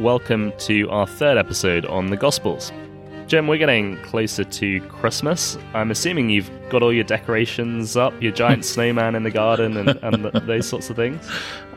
Welcome to our third episode on the Gospels. Jim, we're getting closer to Christmas. I'm assuming you've got all your decorations up, your giant snowman in the garden, and, and those sorts of things.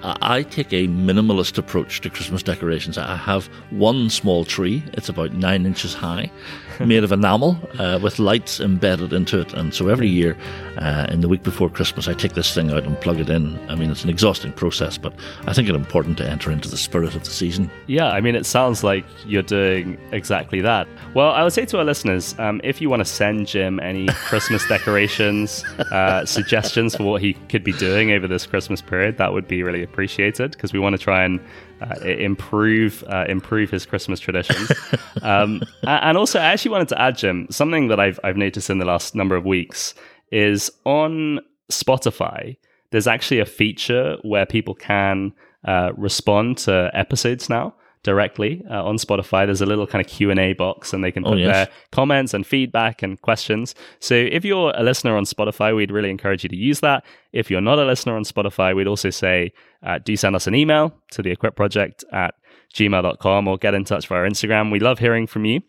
I take a minimalist approach to Christmas decorations. I have one small tree, it's about nine inches high, made of enamel uh, with lights embedded into it. And so every year, uh, in the week before Christmas, I take this thing out and plug it in. I mean, it's an exhausting process, but I think it's important to enter into the spirit of the season. Yeah, I mean, it sounds like you're doing exactly that. Well, I would say to our listeners um, if you want to send Jim any Christmas decorations, uh, suggestions for what he could be doing over this Christmas period, that would be really appreciated because we want to try and uh, improve uh, improve his Christmas traditions. um, and also, I actually wanted to add, Jim, something that I've I've noticed in the last number of weeks is on Spotify. There's actually a feature where people can uh, respond to episodes now directly uh, on Spotify. There's a little kind of Q and A box, and they can oh, put oh, yes. their comments and feedback and questions. So if you're a listener on Spotify, we'd really encourage you to use that. If you're not a listener on Spotify, we'd also say uh, do send us an email to the Equip Project at gmail.com or get in touch via Instagram. We love hearing from you.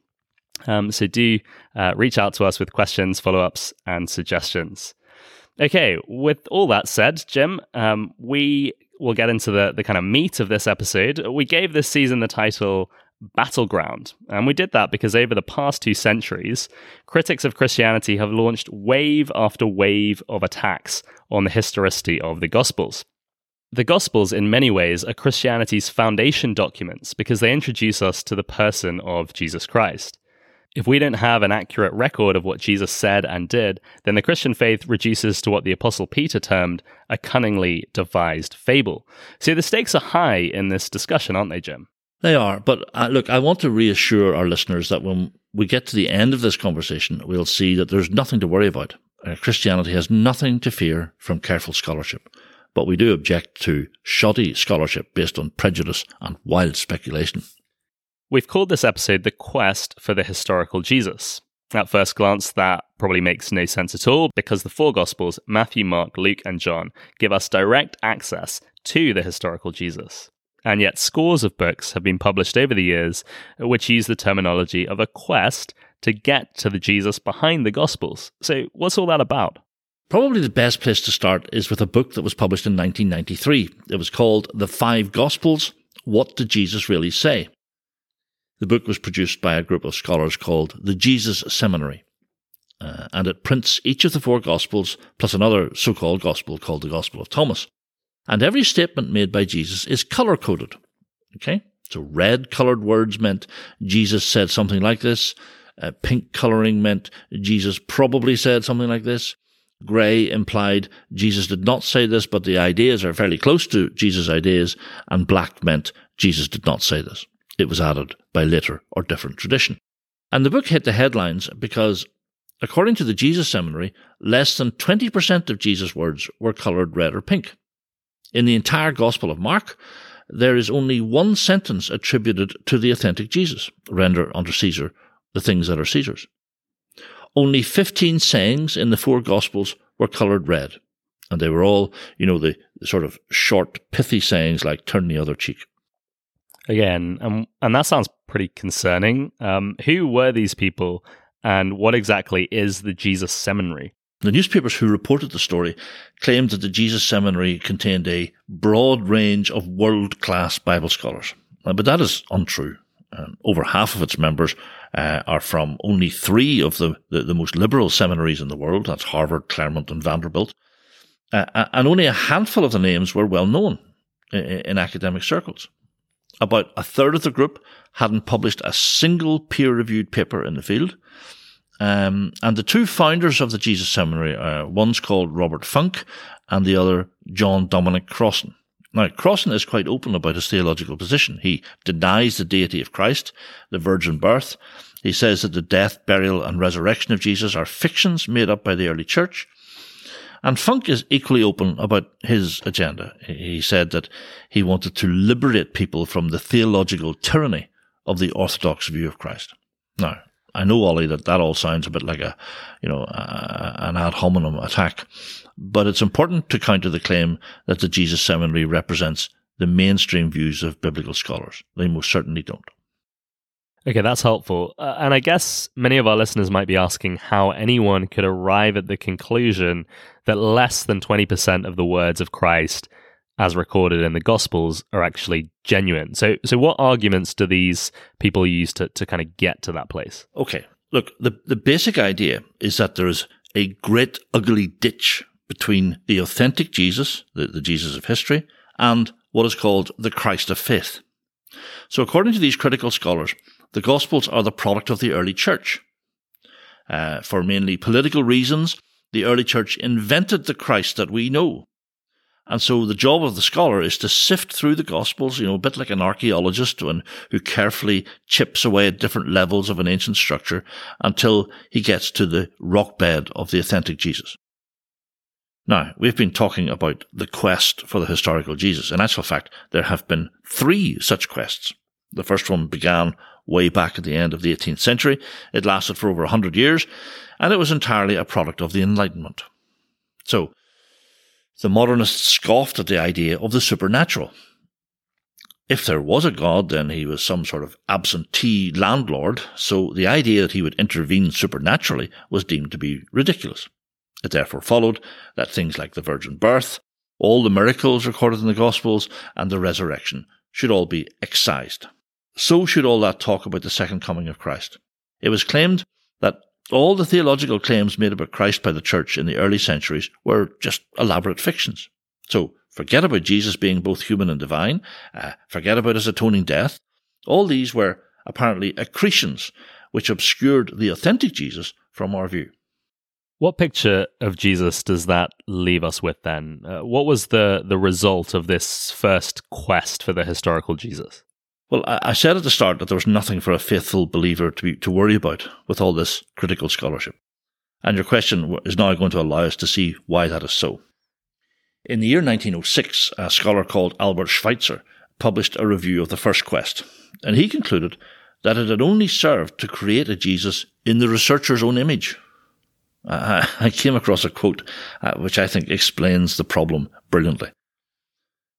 Um, so do uh, reach out to us with questions, follow ups, and suggestions. Okay, with all that said, Jim, um, we will get into the, the kind of meat of this episode. We gave this season the title Battleground, and we did that because over the past two centuries, critics of Christianity have launched wave after wave of attacks on the historicity of the Gospels. The Gospels, in many ways, are Christianity's foundation documents because they introduce us to the person of Jesus Christ. If we don't have an accurate record of what Jesus said and did, then the Christian faith reduces to what the Apostle Peter termed a cunningly devised fable. So the stakes are high in this discussion, aren't they, Jim? They are. But uh, look, I want to reassure our listeners that when we get to the end of this conversation, we'll see that there's nothing to worry about. Uh, Christianity has nothing to fear from careful scholarship. But we do object to shoddy scholarship based on prejudice and wild speculation. We've called this episode The Quest for the Historical Jesus. At first glance, that probably makes no sense at all because the four Gospels, Matthew, Mark, Luke, and John, give us direct access to the historical Jesus. And yet, scores of books have been published over the years which use the terminology of a quest to get to the Jesus behind the Gospels. So, what's all that about? Probably the best place to start is with a book that was published in 1993. It was called The Five Gospels What Did Jesus Really Say? The book was produced by a group of scholars called the Jesus Seminary. Uh, and it prints each of the four Gospels plus another so called Gospel called the Gospel of Thomas. And every statement made by Jesus is color coded. Okay? So red colored words meant Jesus said something like this. Uh, pink coloring meant Jesus probably said something like this. Grey implied Jesus did not say this, but the ideas are fairly close to Jesus' ideas. And black meant Jesus did not say this. It was added by later or different tradition. And the book hit the headlines because, according to the Jesus Seminary, less than 20% of Jesus' words were coloured red or pink. In the entire Gospel of Mark, there is only one sentence attributed to the authentic Jesus render unto Caesar the things that are Caesar's. Only 15 sayings in the four Gospels were coloured red, and they were all, you know, the, the sort of short, pithy sayings like turn the other cheek again, and and that sounds pretty concerning. Um, who were these people, and what exactly is the Jesus Seminary? The newspapers who reported the story claimed that the Jesus Seminary contained a broad range of world class Bible scholars, uh, but that is untrue. Um, over half of its members uh, are from only three of the, the, the, most liberal seminaries in the world. That's Harvard, Claremont, and Vanderbilt. Uh, and only a handful of the names were well known in, in academic circles. About a third of the group hadn't published a single peer reviewed paper in the field. Um, and the two founders of the Jesus Seminary, uh, one's called Robert Funk and the other John Dominic Crossan. Now, Crossan is quite open about his theological position. He denies the deity of Christ, the virgin birth. He says that the death, burial, and resurrection of Jesus are fictions made up by the early church. And Funk is equally open about his agenda. He said that he wanted to liberate people from the theological tyranny of the orthodox view of Christ. Now, I know, Ollie, that that all sounds a bit like a, you know, a, an ad hominem attack, but it's important to counter the claim that the Jesus Seminary represents the mainstream views of biblical scholars. They most certainly don't. Okay, that's helpful. Uh, and I guess many of our listeners might be asking how anyone could arrive at the conclusion that less than 20% of the words of Christ as recorded in the Gospels are actually genuine. So, so what arguments do these people use to, to kind of get to that place? Okay, look, the, the basic idea is that there's a great ugly ditch between the authentic Jesus, the, the Jesus of history, and what is called the Christ of faith. So, according to these critical scholars, the Gospels are the product of the early church. Uh, for mainly political reasons, the early church invented the Christ that we know. And so the job of the scholar is to sift through the Gospels, you know, a bit like an archaeologist when, who carefully chips away at different levels of an ancient structure until he gets to the rock bed of the authentic Jesus. Now, we've been talking about the quest for the historical Jesus. In actual fact, there have been three such quests. The first one began way back at the end of the 18th century. It lasted for over 100 years, and it was entirely a product of the Enlightenment. So, the modernists scoffed at the idea of the supernatural. If there was a God, then he was some sort of absentee landlord, so the idea that he would intervene supernaturally was deemed to be ridiculous. It therefore followed that things like the virgin birth, all the miracles recorded in the Gospels, and the resurrection should all be excised. So should all that talk about the second coming of Christ. It was claimed that all the theological claims made about Christ by the church in the early centuries were just elaborate fictions. So forget about Jesus being both human and divine, uh, forget about his atoning death. All these were apparently accretions which obscured the authentic Jesus from our view. What picture of Jesus does that leave us with then? Uh, what was the, the result of this first quest for the historical Jesus? Well, I said at the start that there was nothing for a faithful believer to be, to worry about with all this critical scholarship. And your question is now going to allow us to see why that is so. In the year 1906, a scholar called Albert Schweitzer published a review of the first quest, and he concluded that it had only served to create a Jesus in the researcher's own image. I came across a quote uh, which I think explains the problem brilliantly.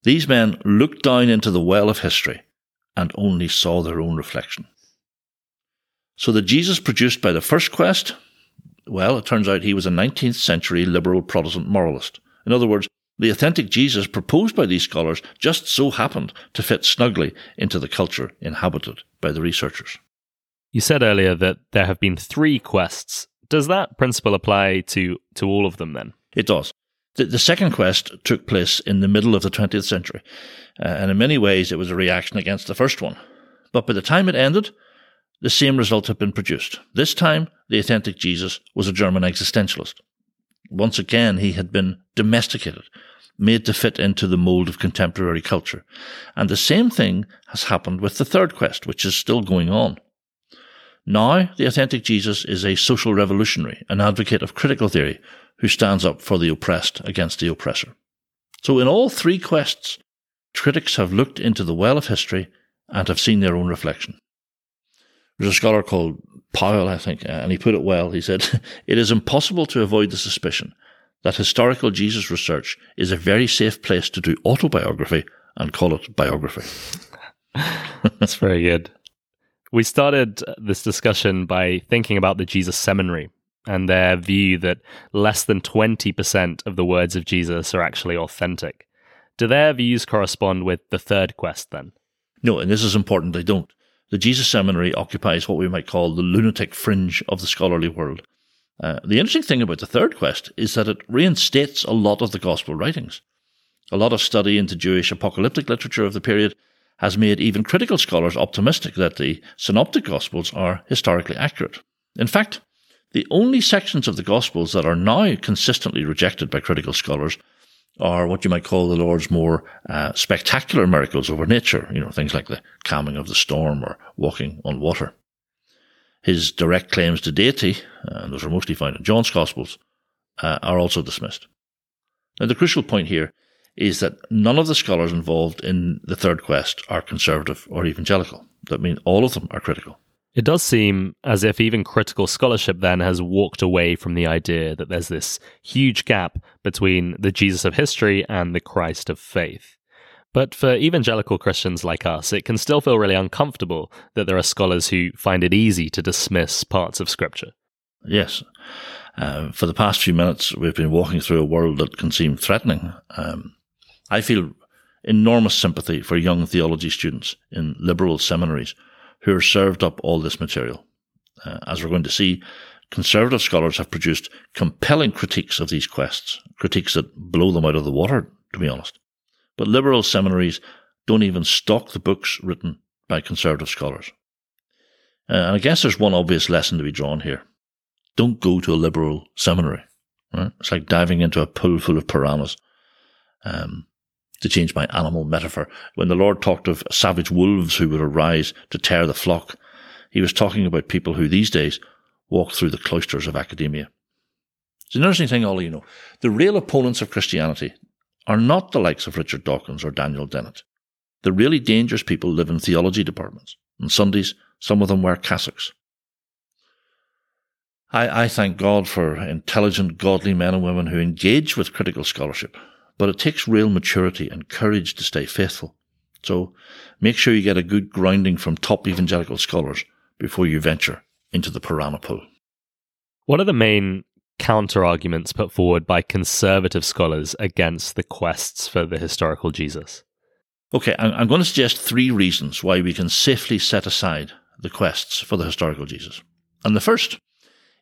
These men looked down into the well of history and only saw their own reflection. So the Jesus produced by the first quest, well, it turns out he was a 19th century liberal Protestant moralist. In other words, the authentic Jesus proposed by these scholars just so happened to fit snugly into the culture inhabited by the researchers. You said earlier that there have been three quests. Does that principle apply to, to all of them then? It does. The, the second quest took place in the middle of the 20th century, uh, and in many ways it was a reaction against the first one. But by the time it ended, the same result had been produced. This time, the authentic Jesus was a German existentialist. Once again, he had been domesticated, made to fit into the mold of contemporary culture. And the same thing has happened with the third quest, which is still going on. Now, the authentic Jesus is a social revolutionary, an advocate of critical theory, who stands up for the oppressed against the oppressor. So in all three quests, critics have looked into the well of history and have seen their own reflection. There's a scholar called Powell, I think, and he put it well. He said, It is impossible to avoid the suspicion that historical Jesus research is a very safe place to do autobiography and call it biography. That's very good. We started this discussion by thinking about the Jesus Seminary and their view that less than 20% of the words of Jesus are actually authentic. Do their views correspond with the third quest then? No, and this is important, they don't. The Jesus Seminary occupies what we might call the lunatic fringe of the scholarly world. Uh, the interesting thing about the third quest is that it reinstates a lot of the gospel writings. A lot of study into Jewish apocalyptic literature of the period has made even critical scholars optimistic that the synoptic gospels are historically accurate. In fact, the only sections of the Gospels that are now consistently rejected by critical scholars are what you might call the Lord's more uh, spectacular miracles over nature, you know, things like the calming of the storm or walking on water. His direct claims to deity, uh, and those are mostly found in John's Gospels, uh, are also dismissed. Now, the crucial point here is that none of the scholars involved in the third quest are conservative or evangelical. That means all of them are critical. It does seem as if even critical scholarship then has walked away from the idea that there's this huge gap between the Jesus of history and the Christ of faith. But for evangelical Christians like us, it can still feel really uncomfortable that there are scholars who find it easy to dismiss parts of Scripture. Yes. Uh, for the past few minutes, we've been walking through a world that can seem threatening. Um, I feel enormous sympathy for young theology students in liberal seminaries who are served up all this material. Uh, as we're going to see, conservative scholars have produced compelling critiques of these quests, critiques that blow them out of the water, to be honest. But liberal seminaries don't even stock the books written by conservative scholars. Uh, and I guess there's one obvious lesson to be drawn here. Don't go to a liberal seminary. Right? It's like diving into a pool full of piranhas. Um, to change my animal metaphor, when the Lord talked of savage wolves who would arise to tear the flock, he was talking about people who these days walk through the cloisters of academia. It's an interesting thing, Ollie you know. The real opponents of Christianity are not the likes of Richard Dawkins or Daniel Dennett. The really dangerous people live in theology departments. On Sundays, some of them wear cassocks. I, I thank God for intelligent, godly men and women who engage with critical scholarship, but it takes real maturity and courage to stay faithful. So make sure you get a good grounding from top evangelical scholars before you venture into the piranha pool. What are the main counter arguments put forward by conservative scholars against the quests for the historical Jesus? Okay, I'm going to suggest three reasons why we can safely set aside the quests for the historical Jesus. And the first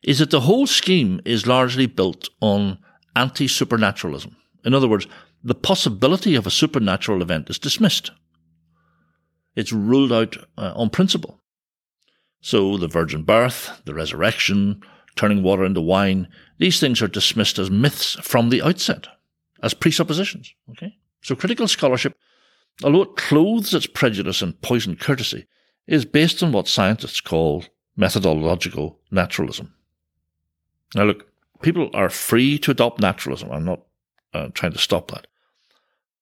is that the whole scheme is largely built on anti supernaturalism. In other words, the possibility of a supernatural event is dismissed. It's ruled out uh, on principle. So the virgin birth, the resurrection, turning water into wine, these things are dismissed as myths from the outset, as presuppositions. Okay? So critical scholarship, although it clothes its prejudice and poisoned courtesy, is based on what scientists call methodological naturalism. Now look, people are free to adopt naturalism. I'm not uh, trying to stop that.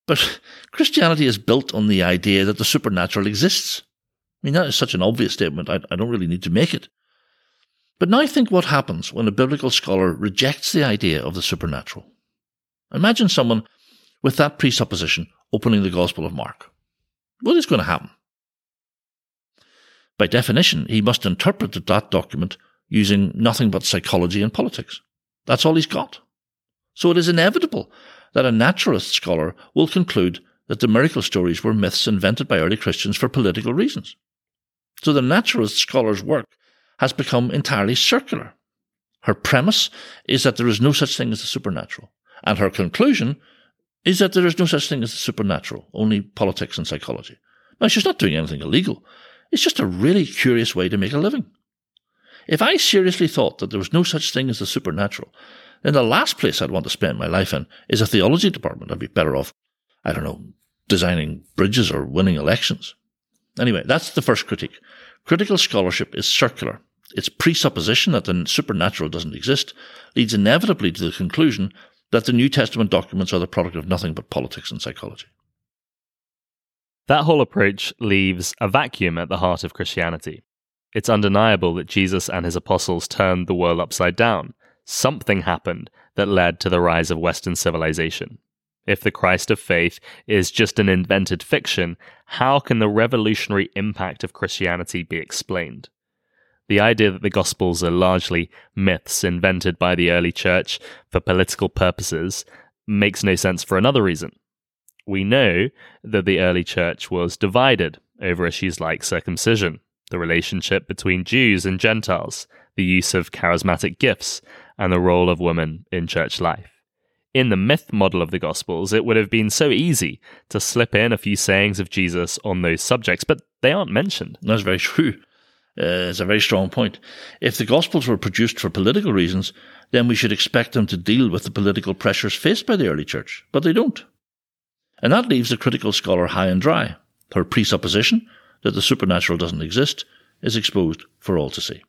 But Christianity is built on the idea that the supernatural exists. I mean, that is such an obvious statement, I, I don't really need to make it. But now think what happens when a biblical scholar rejects the idea of the supernatural. Imagine someone with that presupposition opening the Gospel of Mark. What is going to happen? By definition, he must interpret that document using nothing but psychology and politics. That's all he's got. So it is inevitable that a naturalist scholar will conclude that the miracle stories were myths invented by early Christians for political reasons. So the naturalist scholar's work has become entirely circular. Her premise is that there is no such thing as the supernatural, and her conclusion is that there is no such thing as the supernatural, only politics and psychology. Now, she's not doing anything illegal. It's just a really curious way to make a living. If I seriously thought that there was no such thing as the supernatural, then the last place I'd want to spend my life in is a theology department. I'd be better off, I don't know, designing bridges or winning elections. Anyway, that's the first critique. Critical scholarship is circular its presupposition that the supernatural doesn't exist leads inevitably to the conclusion that the New Testament documents are the product of nothing but politics and psychology. That whole approach leaves a vacuum at the heart of Christianity. It's undeniable that Jesus and his apostles turned the world upside down. Something happened that led to the rise of Western civilization. If the Christ of faith is just an invented fiction, how can the revolutionary impact of Christianity be explained? The idea that the Gospels are largely myths invented by the early church for political purposes makes no sense for another reason. We know that the early church was divided over issues like circumcision, the relationship between Jews and Gentiles, the use of charismatic gifts, and the role of women in church life. In the myth model of the Gospels, it would have been so easy to slip in a few sayings of Jesus on those subjects, but they aren't mentioned. That's very true uh, is a very strong point. If the Gospels were produced for political reasons, then we should expect them to deal with the political pressures faced by the early church, but they don't. And that leaves the critical scholar high and dry. Her presupposition that the supernatural doesn't exist is exposed for all to see.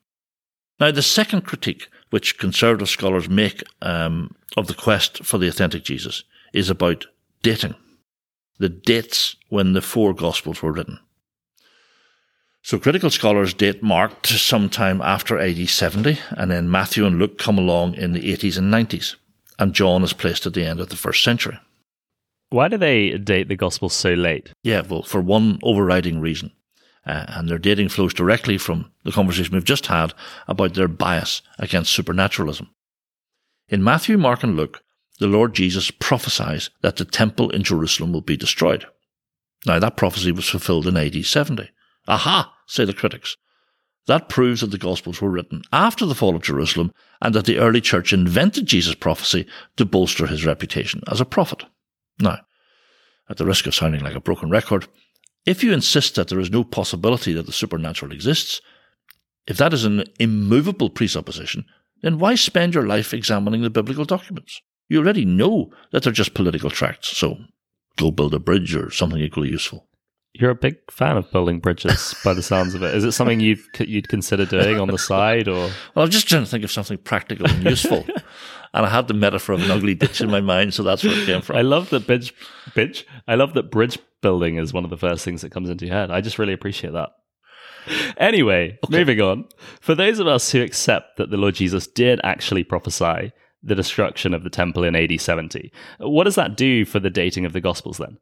Now, the second critique which conservative scholars make um, of the quest for the authentic Jesus is about dating, the dates when the four Gospels were written. So critical scholars date Mark to sometime after AD 70, and then Matthew and Luke come along in the 80s and 90s, and John is placed at the end of the first century. Why do they date the Gospels so late? Yeah, well, for one overriding reason. Uh, and their dating flows directly from the conversation we've just had about their bias against supernaturalism. In Matthew, Mark, and Luke, the Lord Jesus prophesies that the temple in Jerusalem will be destroyed. Now, that prophecy was fulfilled in AD 70. Aha, say the critics. That proves that the Gospels were written after the fall of Jerusalem and that the early church invented Jesus' prophecy to bolster his reputation as a prophet. Now, at the risk of sounding like a broken record, if you insist that there is no possibility that the supernatural exists, if that is an immovable presupposition, then why spend your life examining the biblical documents? You already know that they're just political tracts, so go build a bridge or something equally useful. You're a big fan of building bridges, by the sounds of it. Is it something you'd you'd consider doing on the side, or? Well, I'm just trying to think of something practical and useful, and I had the metaphor of an ugly ditch in my mind, so that's where it came from. I love that bridge, bridge. I love that bridge building is one of the first things that comes into your head. I just really appreciate that. Anyway, okay. moving on. For those of us who accept that the Lord Jesus did actually prophesy the destruction of the temple in AD 70, what does that do for the dating of the Gospels then?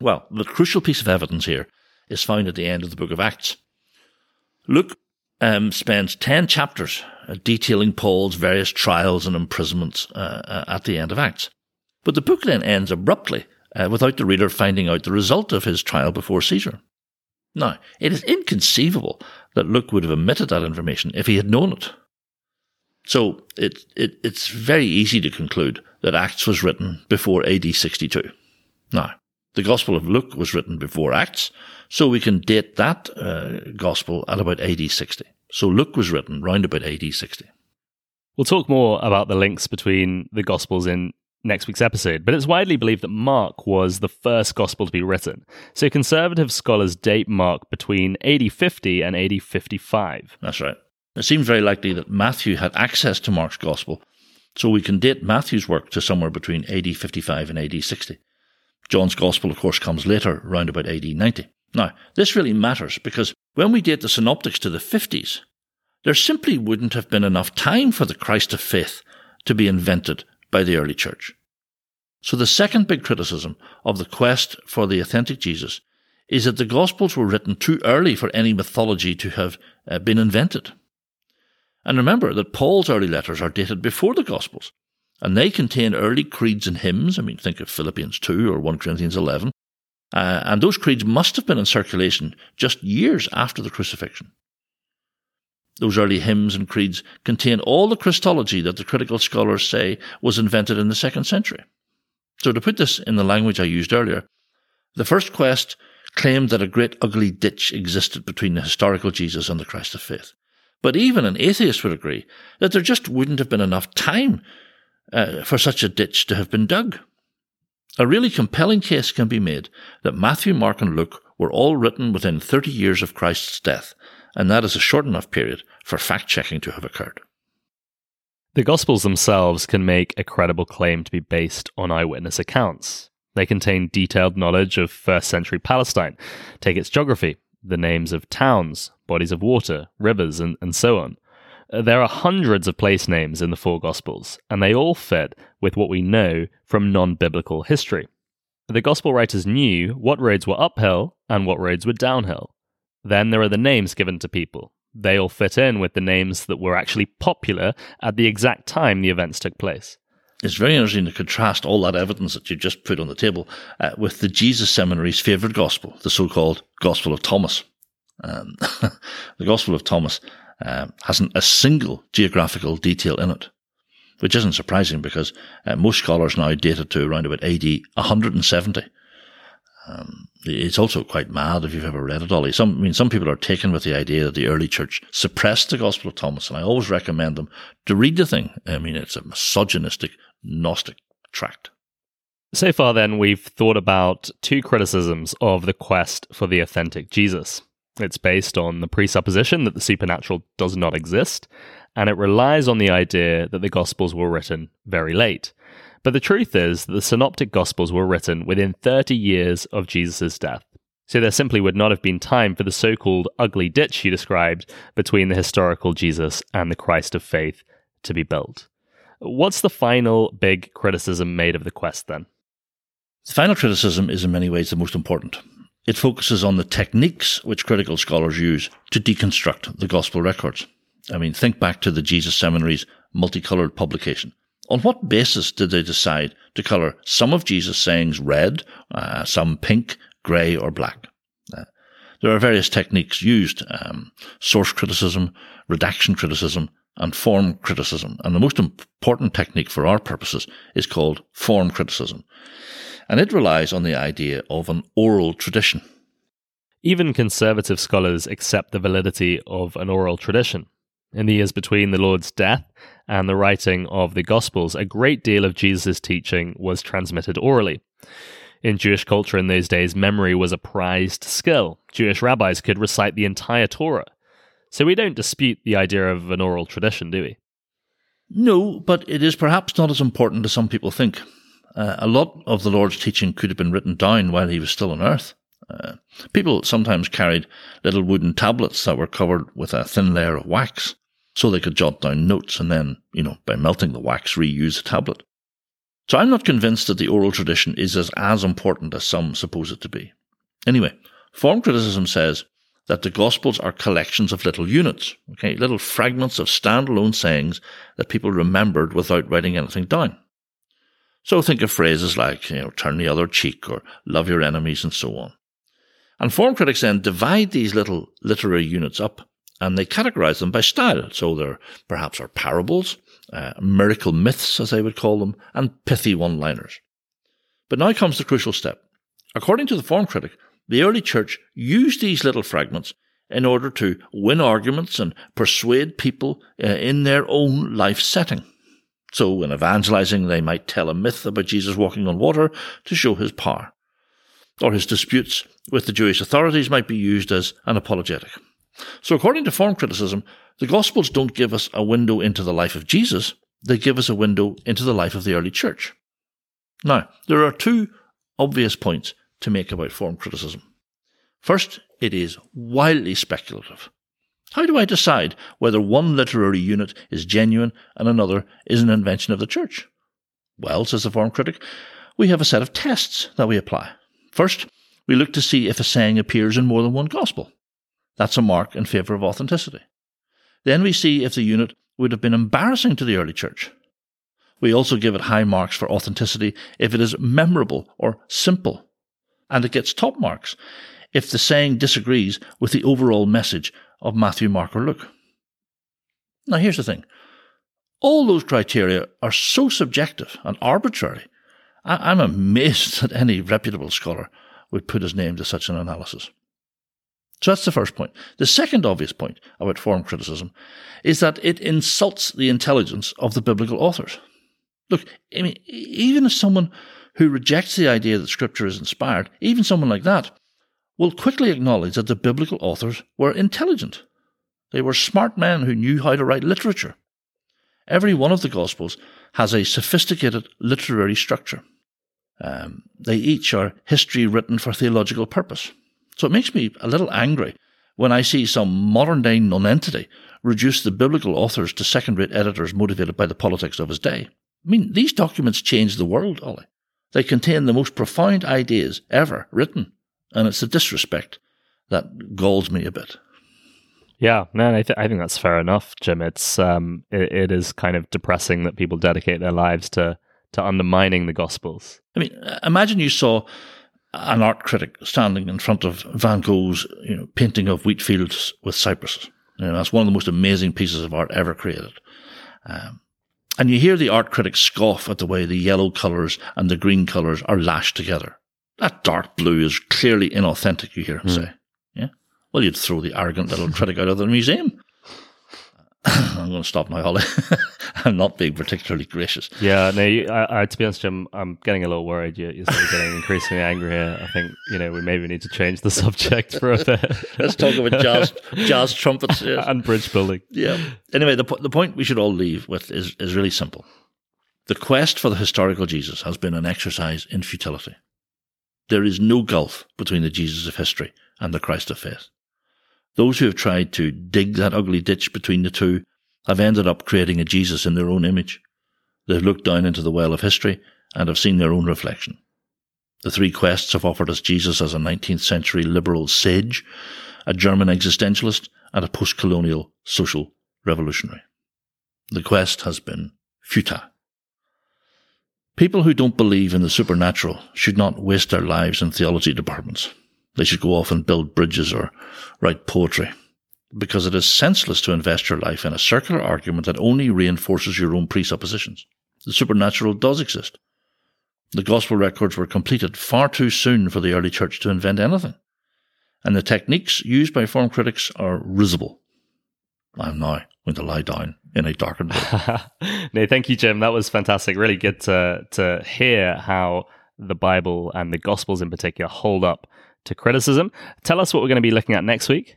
Well, the crucial piece of evidence here is found at the end of the book of Acts. Luke um, spends 10 chapters uh, detailing Paul's various trials and imprisonments uh, uh, at the end of Acts. But the book then ends abruptly uh, without the reader finding out the result of his trial before Caesar. Now, it is inconceivable that Luke would have omitted that information if he had known it. So it, it, it's very easy to conclude that Acts was written before AD 62. Now, the Gospel of Luke was written before Acts, so we can date that uh, Gospel at about AD 60. So Luke was written round about AD 60. We'll talk more about the links between the Gospels in next week's episode, but it's widely believed that Mark was the first Gospel to be written. So conservative scholars date Mark between AD 50 and AD 55. That's right. It seems very likely that Matthew had access to Mark's Gospel, so we can date Matthew's work to somewhere between AD 55 and AD 60. John's Gospel, of course, comes later, around about AD 90. Now, this really matters because when we date the Synoptics to the 50s, there simply wouldn't have been enough time for the Christ of faith to be invented by the early church. So the second big criticism of the quest for the authentic Jesus is that the Gospels were written too early for any mythology to have uh, been invented. And remember that Paul's early letters are dated before the Gospels, and they contain early creeds and hymns. I mean, think of Philippians 2 or 1 Corinthians 11. Uh, and those creeds must have been in circulation just years after the crucifixion. Those early hymns and creeds contain all the Christology that the critical scholars say was invented in the second century. So, to put this in the language I used earlier, the first quest claimed that a great ugly ditch existed between the historical Jesus and the Christ of faith. But even an atheist would agree that there just wouldn't have been enough time uh, for such a ditch to have been dug. A really compelling case can be made that Matthew, Mark, and Luke were all written within 30 years of Christ's death, and that is a short enough period for fact checking to have occurred. The Gospels themselves can make a credible claim to be based on eyewitness accounts. They contain detailed knowledge of first century Palestine, take its geography, the names of towns, bodies of water, rivers, and, and so on. Uh, there are hundreds of place names in the four Gospels, and they all fit with what we know from non biblical history. The Gospel writers knew what roads were uphill and what roads were downhill. Then there are the names given to people. They all fit in with the names that were actually popular at the exact time the events took place. It's very interesting to contrast all that evidence that you just put on the table uh, with the Jesus Seminary's favourite gospel, the so called Gospel of Thomas. Um, the Gospel of Thomas uh, hasn't a single geographical detail in it, which isn't surprising because uh, most scholars now date it to around about AD 170. Um, it's also quite mad if you've ever read it, Ollie. Some, I mean, some people are taken with the idea that the early church suppressed the Gospel of Thomas, and I always recommend them to read the thing. I mean, it's a misogynistic, Gnostic tract. So far, then, we've thought about two criticisms of the quest for the authentic Jesus. It's based on the presupposition that the supernatural does not exist, and it relies on the idea that the Gospels were written very late. But the truth is that the Synoptic Gospels were written within 30 years of Jesus' death. So there simply would not have been time for the so called ugly ditch you described between the historical Jesus and the Christ of faith to be built. What's the final big criticism made of the quest then? The final criticism is in many ways the most important. It focuses on the techniques which critical scholars use to deconstruct the gospel records. I mean, think back to the Jesus Seminary's multicolored publication. On what basis did they decide to colour some of Jesus' sayings red, uh, some pink, grey, or black? Uh, there are various techniques used um, source criticism, redaction criticism, and form criticism. And the most important technique for our purposes is called form criticism. And it relies on the idea of an oral tradition. Even conservative scholars accept the validity of an oral tradition. In the years between the Lord's death and the writing of the Gospels, a great deal of Jesus' teaching was transmitted orally. In Jewish culture in those days, memory was a prized skill. Jewish rabbis could recite the entire Torah. So we don't dispute the idea of an oral tradition, do we? No, but it is perhaps not as important as some people think. Uh, a lot of the Lord's teaching could have been written down while he was still on earth. Uh, people sometimes carried little wooden tablets that were covered with a thin layer of wax so they could jot down notes and then, you know, by melting the wax, reuse the tablet. So I'm not convinced that the oral tradition is as, as important as some suppose it to be. Anyway, form criticism says that the Gospels are collections of little units, okay, little fragments of standalone sayings that people remembered without writing anything down. So think of phrases like, you know, turn the other cheek or love your enemies and so on. And form critics then divide these little literary units up and they categorize them by style. So there perhaps are parables, uh, miracle myths, as they would call them, and pithy one liners. But now comes the crucial step. According to the form critic, the early church used these little fragments in order to win arguments and persuade people uh, in their own life setting. So, in evangelizing, they might tell a myth about Jesus walking on water to show his power. Or his disputes with the Jewish authorities might be used as an apologetic. So, according to form criticism, the Gospels don't give us a window into the life of Jesus, they give us a window into the life of the early church. Now, there are two obvious points to make about form criticism. First, it is wildly speculative. How do I decide whether one literary unit is genuine and another is an invention of the church? Well, says the form critic, we have a set of tests that we apply. First, we look to see if a saying appears in more than one gospel. That's a mark in favour of authenticity. Then we see if the unit would have been embarrassing to the early church. We also give it high marks for authenticity if it is memorable or simple. And it gets top marks if the saying disagrees with the overall message of Matthew, Mark, or Luke. Now, here's the thing all those criteria are so subjective and arbitrary. I- I'm amazed that any reputable scholar would put his name to such an analysis. So that's the first point. The second obvious point about form criticism is that it insults the intelligence of the biblical authors. Look, I mean, even as someone who rejects the idea that scripture is inspired, even someone like that, will quickly acknowledge that the biblical authors were intelligent. They were smart men who knew how to write literature. Every one of the Gospels has a sophisticated literary structure. Um, they each are history written for theological purpose. So it makes me a little angry when I see some modern day nonentity reduce the biblical authors to second rate editors motivated by the politics of his day. I mean, these documents changed the world, Ollie. They contain the most profound ideas ever written, and it's the disrespect that galls me a bit. Yeah, no, I, th- I think that's fair enough, Jim. It's um, it, it is kind of depressing that people dedicate their lives to to undermining the Gospels. I mean, imagine you saw an art critic standing in front of Van Gogh's you know, painting of wheat fields with cypresses. You know, that's one of the most amazing pieces of art ever created. Um, and you hear the art critic scoff at the way the yellow colours and the green colours are lashed together. That dark blue is clearly inauthentic, you hear him mm. say. Yeah? Well, you'd throw the arrogant little critic out of the museum. I'm going to stop now, Ollie. I'm not being particularly gracious. Yeah, no. You, I, I, to be honest, Jim, I'm getting a little worried. You're, you're sort of getting increasingly angry here. I think you know we maybe need to change the subject for a bit. Let's talk about jazz, jazz trumpets yes. and bridge building. Yeah. Anyway, the the point we should all leave with is is really simple. The quest for the historical Jesus has been an exercise in futility. There is no gulf between the Jesus of history and the Christ of faith. Those who have tried to dig that ugly ditch between the two have ended up creating a Jesus in their own image. They've looked down into the well of history and have seen their own reflection. The three quests have offered us Jesus as a 19th century liberal sage, a German existentialist, and a post colonial social revolutionary. The quest has been futile. People who don't believe in the supernatural should not waste their lives in theology departments. They should go off and build bridges or write poetry. Because it is senseless to invest your life in a circular argument that only reinforces your own presuppositions. The supernatural does exist. The gospel records were completed far too soon for the early church to invent anything. And the techniques used by form critics are risible. I'm now going to lie down in a darkened room. no, thank you, Jim. That was fantastic. Really good to to hear how the Bible and the Gospels in particular hold up to criticism. Tell us what we're going to be looking at next week.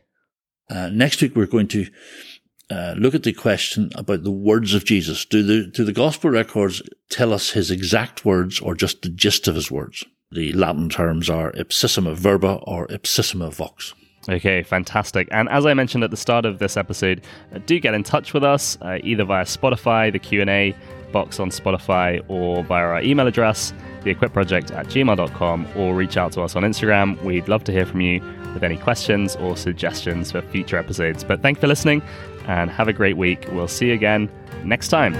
Uh, next week, we're going to uh, look at the question about the words of Jesus. Do the, do the gospel records tell us his exact words or just the gist of his words? The Latin terms are ipsissima verba or ipsissima vox. Okay, fantastic. And as I mentioned at the start of this episode, uh, do get in touch with us uh, either via Spotify, the Q&A box on Spotify, or via our email address, theequipproject at gmail.com, or reach out to us on Instagram. We'd love to hear from you with any questions or suggestions for future episodes. But thank you for listening and have a great week. We'll see you again next time.